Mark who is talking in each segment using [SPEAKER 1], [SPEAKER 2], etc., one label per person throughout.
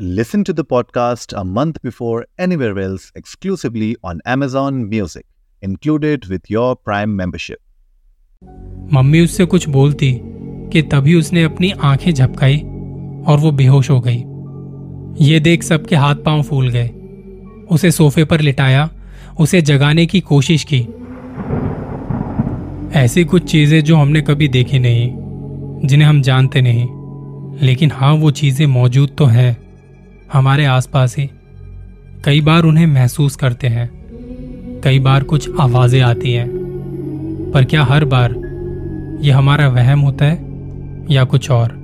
[SPEAKER 1] Listen to the podcast a month before anywhere else exclusively on Amazon Music, included with your Prime membership.
[SPEAKER 2] Mummy उससे कुछ बोलती कि तभी उसने अपनी आँखें झपकाई और वो बेहोश हो गई। ये देख सबके हाथ पाँव फूल गए। उसे सोफे पर लिटाया उसे जगाने की कोशिश की। ऐसी कुछ चीज़ें जो हमने कभी देखी नहीं जिन्हें हम जानते नहीं लेकिन हाँ वो चीज़ें मौजूद तो हैं। हमारे आसपास ही। कई बार उन्हें महसूस करते हैं। कई बार कुछ आवाज़ें आती हैं। पर क्या हर बार यह हमारा वहम होता है या कुछ और?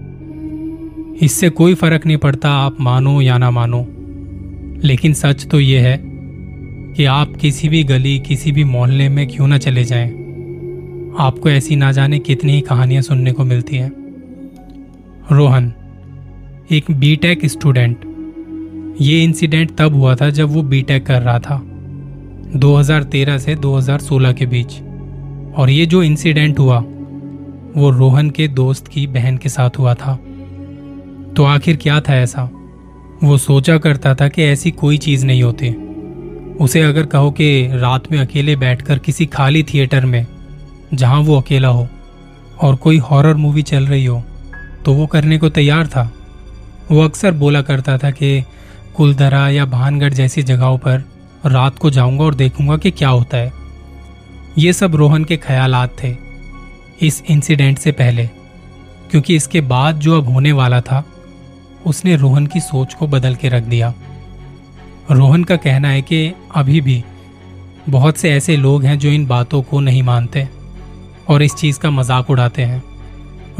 [SPEAKER 2] इससे कोई फ़र्क नहीं पड़ता आप मानो या ना मानो। लेकिन सच तो यह है कि आप किसी भी गली, किसी भी मोहल्ले में क्यों ना चले जाएँ? आपको ऐसी ना जाने कितनी ही कहानियाँ सुनने को मिलती हैं। रोहन, एक बीटेक स्टूडेंट ये इंसिडेंट तब हुआ था जब वो बीटेक कर रहा था 2013 से 2016 के बीच। और ये जो इंसिडेंट हुआ, वो रोहन के दोस्त की बहन के साथ हुआ था। तो आखिर क्या था ऐसा? वो सोचा करता था कि ऐसी कोई चीज़ नहीं होती। उसे अगर कहो कि रात में अकेले बैठकर किसी खाली थिएटर में, जहाँ वो अकेला हो, और कोई हॉरर मूवी चल रही हो तो वो करने को तैयार था। वो अक्सर बोला करता था कि कुलधरा या भानगढ़ जैसी जगहों पर रात को जाऊँगा और देखूँगा कि क्या होता है। ये सब रोहन के ख्यालात थे इस इंसिडेंट से पहले, क्योंकि इसके बाद जो अब होने वाला था, उसने रोहन की सोच को बदल के रख दिया। रोहन का कहना है कि अभी भी बहुत से ऐसे लोग हैं जो इन बातों को नहीं मानते और इस चीज़ का मज़ाक उड़ाते हैं।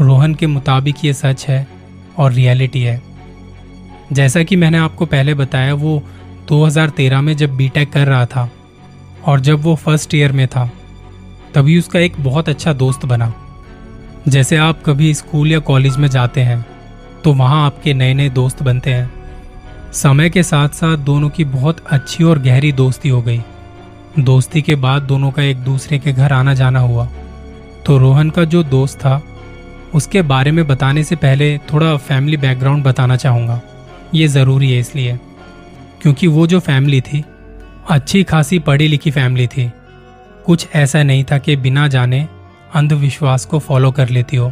[SPEAKER 2] रोहन के मुताबिक ये सच है और रियलिटी है। जैसा कि मैंने आपको पहले बताया, वो 2013 में जब बीटेक कर रहा था और जब वो फ़र्स्ट ईयर में था, तभी उसका एक बहुत अच्छा दोस्त बना। जैसे आप कभी स्कूल या कॉलेज में जाते हैं तो वहाँ आपके नए नए दोस्त बनते हैं। समय के साथ साथ दोनों की बहुत अच्छी और गहरी दोस्ती हो गई। दोस्ती के बाद दोनों का एक दूसरे के घर आना जाना हुआ। तो रोहन का जो दोस्त था, उसके बारे में बताने से पहले थोड़ा फैमिली बैकग्राउंड बताना चाहूँगा। ये ज़रूरी है इसलिए, क्योंकि वो जो फैमिली थी, अच्छी खासी पढ़ी लिखी फैमिली थी, कुछ ऐसा नहीं था कि बिना जाने अंधविश्वास को फॉलो कर लेती हो।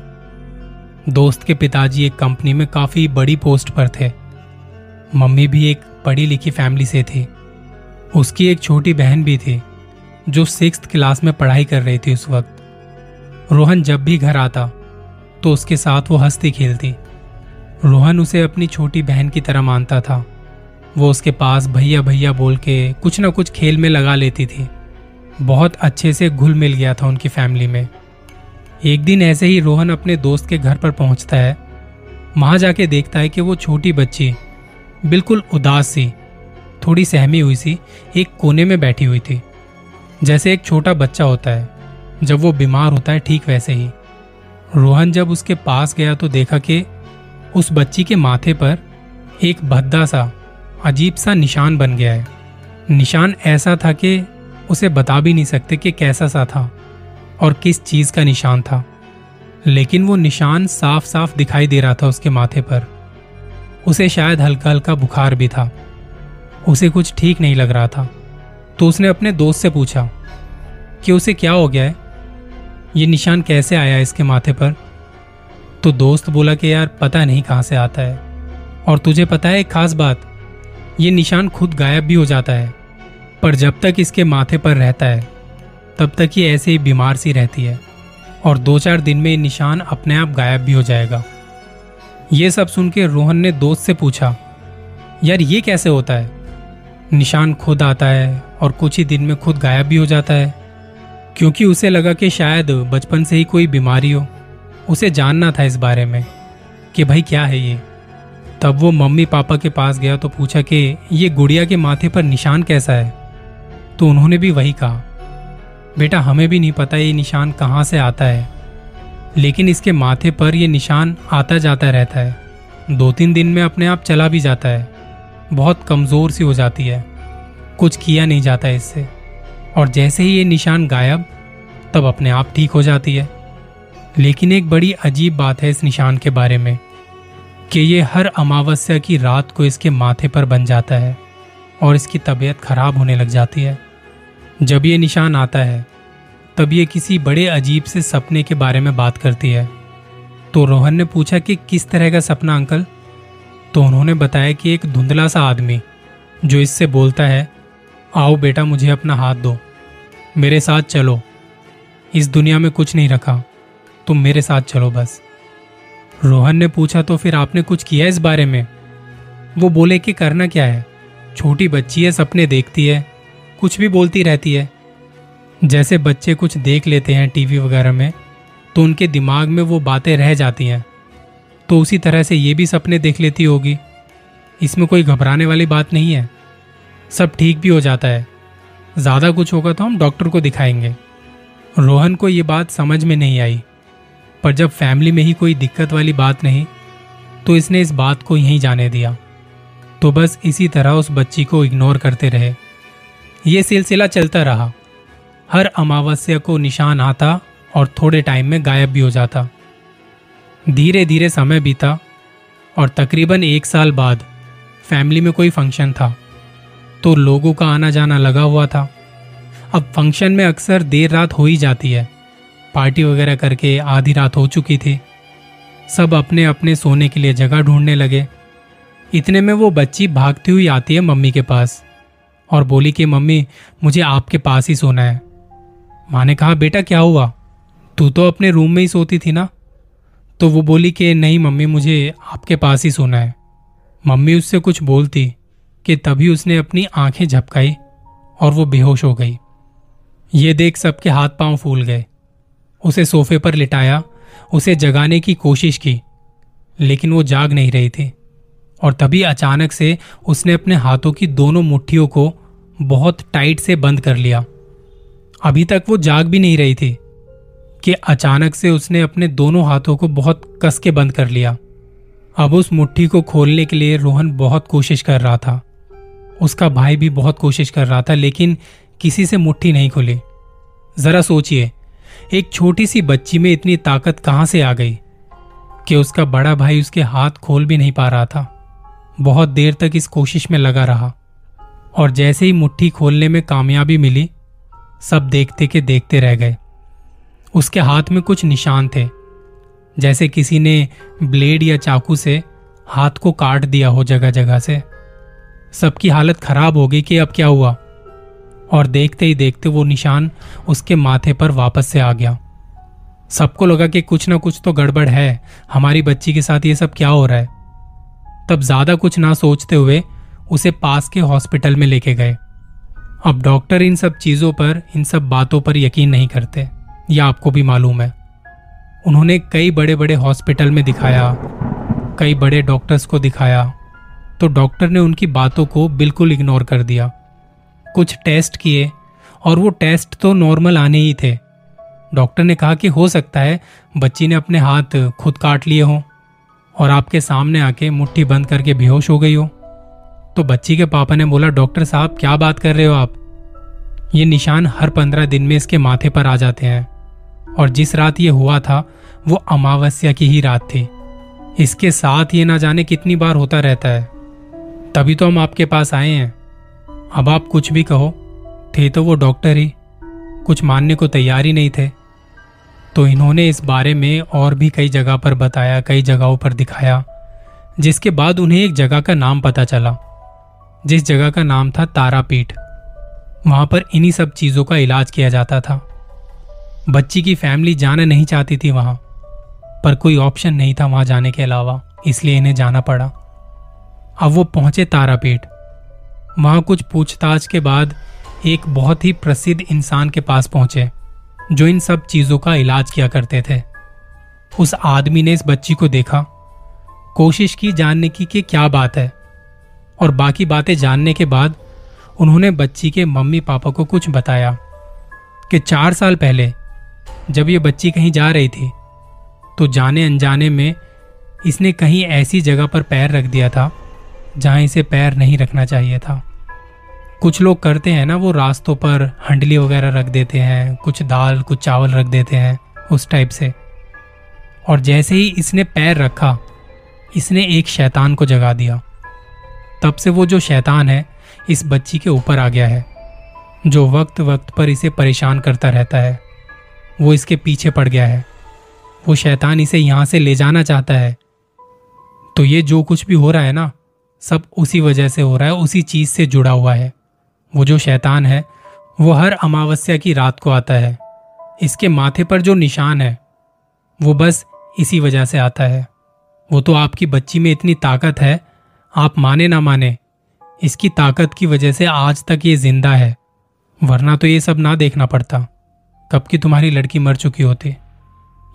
[SPEAKER 2] दोस्त के पिताजी एक कंपनी में काफ़ी बड़ी पोस्ट पर थे। मम्मी भी एक पढ़ी लिखी फैमिली से थी। उसकी एक छोटी बहन भी थी, जो सिक्स क्लास में पढ़ाई कर रही थी उस वक्त। रोहन जब भी घर आता तो उसके साथ वो हंसती खेलती। रोहन उसे अपनी छोटी बहन की तरह मानता था। वो उसके पास भैया भैया बोल के कुछ ना कुछ खेल में लगा लेती थी। बहुत अच्छे से घुल मिल गया था उनकी फैमिली में। एक दिन ऐसे ही रोहन अपने दोस्त के घर पर पहुँचता है। वहाँ जाके देखता है कि वो छोटी बच्ची बिल्कुल उदास सी, थोड़ी सहमी हुई सी, एक कोने में बैठी हुई थी। जैसे एक छोटा बच्चा होता है, जब वो बीमार होता है ठीक वैसे ही। रोहन जब उसके पास गया तो देखा कि उस बच्ची के माथे पर एक भद्दा सा, अजीब सा निशान बन गया है। निशान ऐसा था कि उसे बता भी नहीं सकते कि कैसा सा था और किस चीज़ का निशान था। लेकिन वो निशान साफ़ साफ़ दिखाई दे रहा था उसके माथे पर। उसे शायद हल्का हल्का बुखार भी था। उसे कुछ ठीक नहीं लग रहा था। तो उसने अपने दोस्त से पूछा कि उसे क्या हो गया है? ये निशान कैसे आया इसके माथे पर? तो दोस्त बोला कि यार, पता नहीं कहाँ से आता है। और तुझे पता है, एक खास बात, ये निशान खुद गायब भी हो जाता है, पर जब तक इसके माथे पर रहता है, तब तक ये ऐसे ही बीमार सी रहती है, और दो चार दिन में ये निशान अपने आप गायब भी हो जाएगा। ये सब सुन के रोहन ने दोस्त से पूछा, यार, ये कैसे होता है? निशान खुद आता है और कुछ ही दिन में खुद गायब भी हो जाता है, क्योंकि उसे लगा कि शायद बचपन से ही कोई बीमारी हो। उसे जानना था इस बारे में कि भाई क्या है ये। तब वो मम्मी पापा के पास गया तो पूछा कि ये गुड़िया के माथे पर निशान कैसा है? तो उन्होंने भी वही कहा, बेटा, हमें भी नहीं पता ये निशान कहाँ से आता है। लेकिन इसके माथे पर यह निशान आता जाता रहता है। दो तीन दिन में अपने आप चला भी जाता है। बहुत कमज़ोर सी हो जाती है। कुछ किया नहीं जाता इससे। और जैसे ही ये निशान गायब, तब अपने आप ठीक हो जाती है। लेकिन एक बड़ी अजीब बात है इस निशान के बारे में, कि ये हर अमावस्या की रात को इसके माथे पर बन जाता है और इसकी तबीयत खराब होने लग जाती है। जब ये निशान आता है, तब ये किसी बड़े अजीब से सपने के बारे में बात करती है। तो रोहन ने पूछा कि किस तरह का सपना, अंकल? तो उन्होंने बताया कि एक धुंधला सा आदमी, जो इससे बोलता है, आओ बेटा मुझे अपना हाथ दो, मेरे साथ चलो, इस दुनिया में कुछ नहीं रखा। तुम मेरे साथ चलो बस। रोहन ने पूछा तो फिर आपने कुछ किया इस बारे में? वो बोले कि करना क्या है? छोटी बच्ची है, सपने देखती है, कुछ भी बोलती रहती है। जैसे बच्चे कुछ देख लेते हैं टीवी वगैरह में तो उनके दिमाग में वो बातें रह जाती हैं। तो उसी तरह से ये भी सपने देख लेती होगी। इसमें कोई घबराने वाली बात नहीं है। सब ठीक भी हो जाता है। ज़्यादा कुछ होगा तो हम डॉक्टर को दिखाएँगे। रोहन को ये बात समझ में नहीं आई। पर जब फैमिली में ही कोई दिक्कत वाली बात नहीं तो इसने इस बात को यहीं जाने दिया। तो बस इसी तरह उस बच्ची को इग्नोर करते रहे। ये सिलसिला चलता रहा। हर अमावस्या को निशान आता और थोड़े टाइम में गायब भी हो जाता। धीरे धीरे समय बीता और तकरीबन एक साल बाद फैमिली में कोई फ़ंक्शन था तो लोगों का आना जाना लगा हुआ था। अब फ़ंक्शन में अक्सर देर रात हो ही जाती है। पार्टी वगैरह करके आधी रात हो चुकी थी। सब अपने अपने सोने के लिए जगह ढूँढने लगे। इतने में वो बच्ची भागती हुई आती है मम्मी के पास और बोली कि, मम्मी, मुझे आपके पास ही सोना है। माँ ने कहा, बेटा, क्या हुआ? तू तो अपने रूम में ही सोती थी ना? तो वो बोली कि, नहीं मम्मी, मुझे आपके पास ही सोना है। मम्मी उससे कुछ बोलती कि तभी उसने अपनी आँखें झपकाई और वो बेहोश हो गई। ये देख सबके हाथ पाँव फूल गए। उसे सोफे पर लिटाया, उसे जगाने की कोशिश की, लेकिन वो जाग नहीं रही थी। और तभी अचानक से उसने अपने हाथों की दोनों मुट्ठियों को बहुत टाइट से बंद कर लिया। अभी तक वो जाग भी नहीं रही थी कि अचानक से उसने अपने दोनों हाथों को बहुत कस के बंद कर लिया। अब उस मुट्ठी को खोलने के लिए रोहन बहुत कोशिश कर रहा था। उसका भाई भी बहुत कोशिश कर रहा था, लेकिन किसी से मुट्ठी नहीं खुली। जरा सोचिए एक छोटी सी बच्ची में इतनी ताकत कहाँ से आ गई कि उसका बड़ा भाई उसके हाथ खोल भी नहीं पा रहा था। बहुत देर तक इस कोशिश में लगा रहा और जैसे ही मुट्ठी खोलने में कामयाबी मिली, सब देखते के देखते रह गए। उसके हाथ में कुछ निशान थे, जैसे किसी ने ब्लेड या चाकू से हाथ को काट दिया हो जगह जगह से। सबकी हालत खराब हो गई कि अब क्या हुआ? और देखते ही देखते वो निशान उसके माथे पर वापस से आ गया। सबको लगा कि कुछ ना कुछ तो गड़बड़ है। हमारी बच्ची के साथ ये सब क्या हो रहा है? तब ज़्यादा कुछ ना सोचते हुए उसे पास के हॉस्पिटल में लेके गए। अब डॉक्टर इन सब चीज़ों पर, इन सब बातों पर यकीन नहीं करते यह आपको भी मालूम है। उन्होंने कई बड़े बड़े हॉस्पिटल में दिखाया, कई बड़े डॉक्टर्स को दिखाया तो डॉक्टर ने उनकी बातों को बिल्कुल इग्नोर कर दिया। कुछ टेस्ट किए और वो टेस्ट तो नॉर्मल आने ही थे। डॉक्टर ने कहा कि हो सकता है बच्ची ने अपने हाथ खुद काट लिए हों और आपके सामने आके मुट्ठी बंद करके बेहोश हो गई हो। तो बच्ची के पापा ने बोला, डॉक्टर साहब, क्या बात कर रहे हो आप? ये निशान हर पंद्रह दिन में इसके माथे पर आ जाते हैं। और जिस रात ये हुआ था, वो अमावस्या की ही रात थी। इसके साथ ये ना जाने कितनी बार होता रहता है। तभी तो हम आपके पास आए हैं। अब आप कुछ भी कहो, थे तो वो डॉक्टर ही। कुछ मानने को तैयार ही नहीं थे। तो इन्होंने इस बारे में और भी कई जगह पर बताया, कई जगहों पर दिखाया, जिसके बाद उन्हें एक जगह का नाम पता चला, जिस जगह का नाम था तारापीठ। वहाँ पर इन्हीं सब चीज़ों का इलाज किया जाता था। बच्ची की फैमिली जाना नहीं चाहती थी वहाँ, पर कोई ऑप्शन नहीं था वहाँ जाने के अलावा, इसलिए इन्हें जाना पड़ा। अब वो पहुँचे तारापीठ। वहाँ कुछ पूछताछ के बाद एक बहुत ही प्रसिद्ध इंसान के पास पहुँचे, जो इन सब चीज़ों का इलाज किया करते थे। उस आदमी ने इस बच्ची को देखा, कोशिश की जानने की कि क्या बात है, और बाकी बातें जानने के बाद उन्होंने बच्ची के मम्मी पापा को कुछ बताया कि चार साल पहले जब ये बच्ची कहीं जा रही थी तो जाने अनजाने में इसने कहीं ऐसी जगह पर पैर रख दिया था जहाँ इसे पैर नहीं रखना चाहिए था। कुछ लोग करते हैं ना वो रास्तों पर हंडली वगैरह रख देते हैं, कुछ दाल, कुछ चावल रख देते हैं उस टाइप से। और जैसे ही इसने पैर रखा, इसने एक शैतान को जगा दिया। तब से वो जो शैतान है, इस बच्ची के ऊपर आ गया है। जो वक्त वक्त पर इसे परेशान करता रहता है, वो इसके पीछे पड़ गया है। वो शैतान इसे यहाँ से ले जाना चाहता है। तो ये जो कुछ भी हो रहा है ना सब उसी वजह से हो रहा है, उसी चीज़ से जुड़ा हुआ है। वो जो शैतान है, वो हर अमावस्या की रात को आता है। इसके माथे पर जो निशान है, वो बस इसी वजह से आता है। वो तो आपकी बच्ची में इतनी ताकत है, आप माने ना माने, इसकी ताकत की वजह से आज तक ये ज़िंदा है। वरना तो ये सब ना देखना पड़ता। कब की तुम्हारी लड़की मर चुकी होती।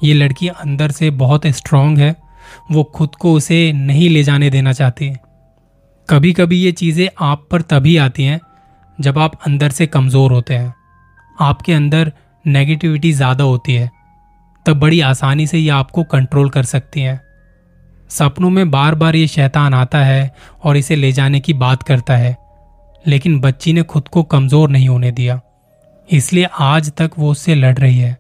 [SPEAKER 2] ये लड़की अंदर से बहुत स्ट्रांग है, वो खुद को उसे नहीं ले जाने देना चाहती। कभी कभी ये चीज़ें आप पर तभी आती हैं जब आप अंदर से कमज़ोर होते हैं। आपके अंदर नेगेटिविटी ज़्यादा होती है, तब बड़ी आसानी से ये आपको कंट्रोल कर सकती हैं। सपनों में बार बार ये शैतान आता है और इसे ले जाने की बात करता है, लेकिन बच्ची ने खुद को कमज़ोर नहीं होने दिया। इसलिए आज तक वो उससे लड़ रही है।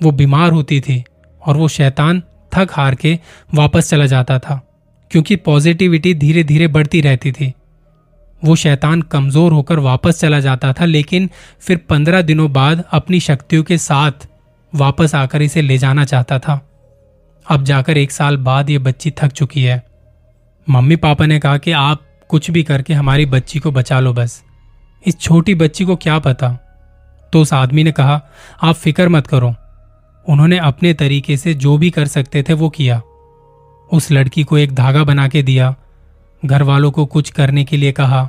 [SPEAKER 2] वो बीमार होती थी और वो शैतान थक हार के वापस चला जाता था। क्योंकि पॉजिटिविटी धीरे धीरे बढ़ती रहती थी। वो शैतान कमज़ोर होकर वापस चला जाता था, लेकिन फिर पंद्रह दिनों बाद अपनी शक्तियों के साथ वापस आकर इसे ले जाना चाहता था। अब जाकर एक साल बाद ये बच्ची थक चुकी है। मम्मी पापा ने कहा कि आप कुछ भी करके हमारी बच्ची को बचा लो बस। इस छोटी बच्ची को क्या पता? तो उस आदमी ने कहा, आप फ़िक्र मत करो। उन्होंने अपने तरीके से जो भी कर सकते थे वो किया। उस लड़की को एक धागा बना के दिया। घर वालों को कुछ करने के लिए कहा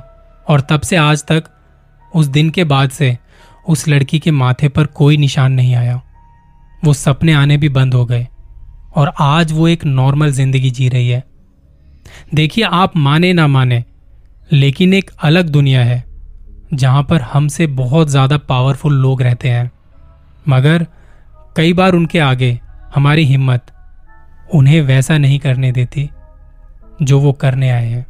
[SPEAKER 2] और तब से आज तक, उस दिन के बाद से उस लड़की के माथे पर कोई निशान नहीं आया। वो सपने आने भी बंद हो गए और आज वो एक नॉर्मल ज़िंदगी जी रही है। देखिए, आप माने ना माने, लेकिन एक अलग दुनिया है, जहाँ पर हमसे बहुत ज़्यादा पावरफुल लोग रहते हैं। मगर कई बार उनके आगे हमारी हिम्मत उन्हें वैसा नहीं करने देती जो वो करने आए हैं।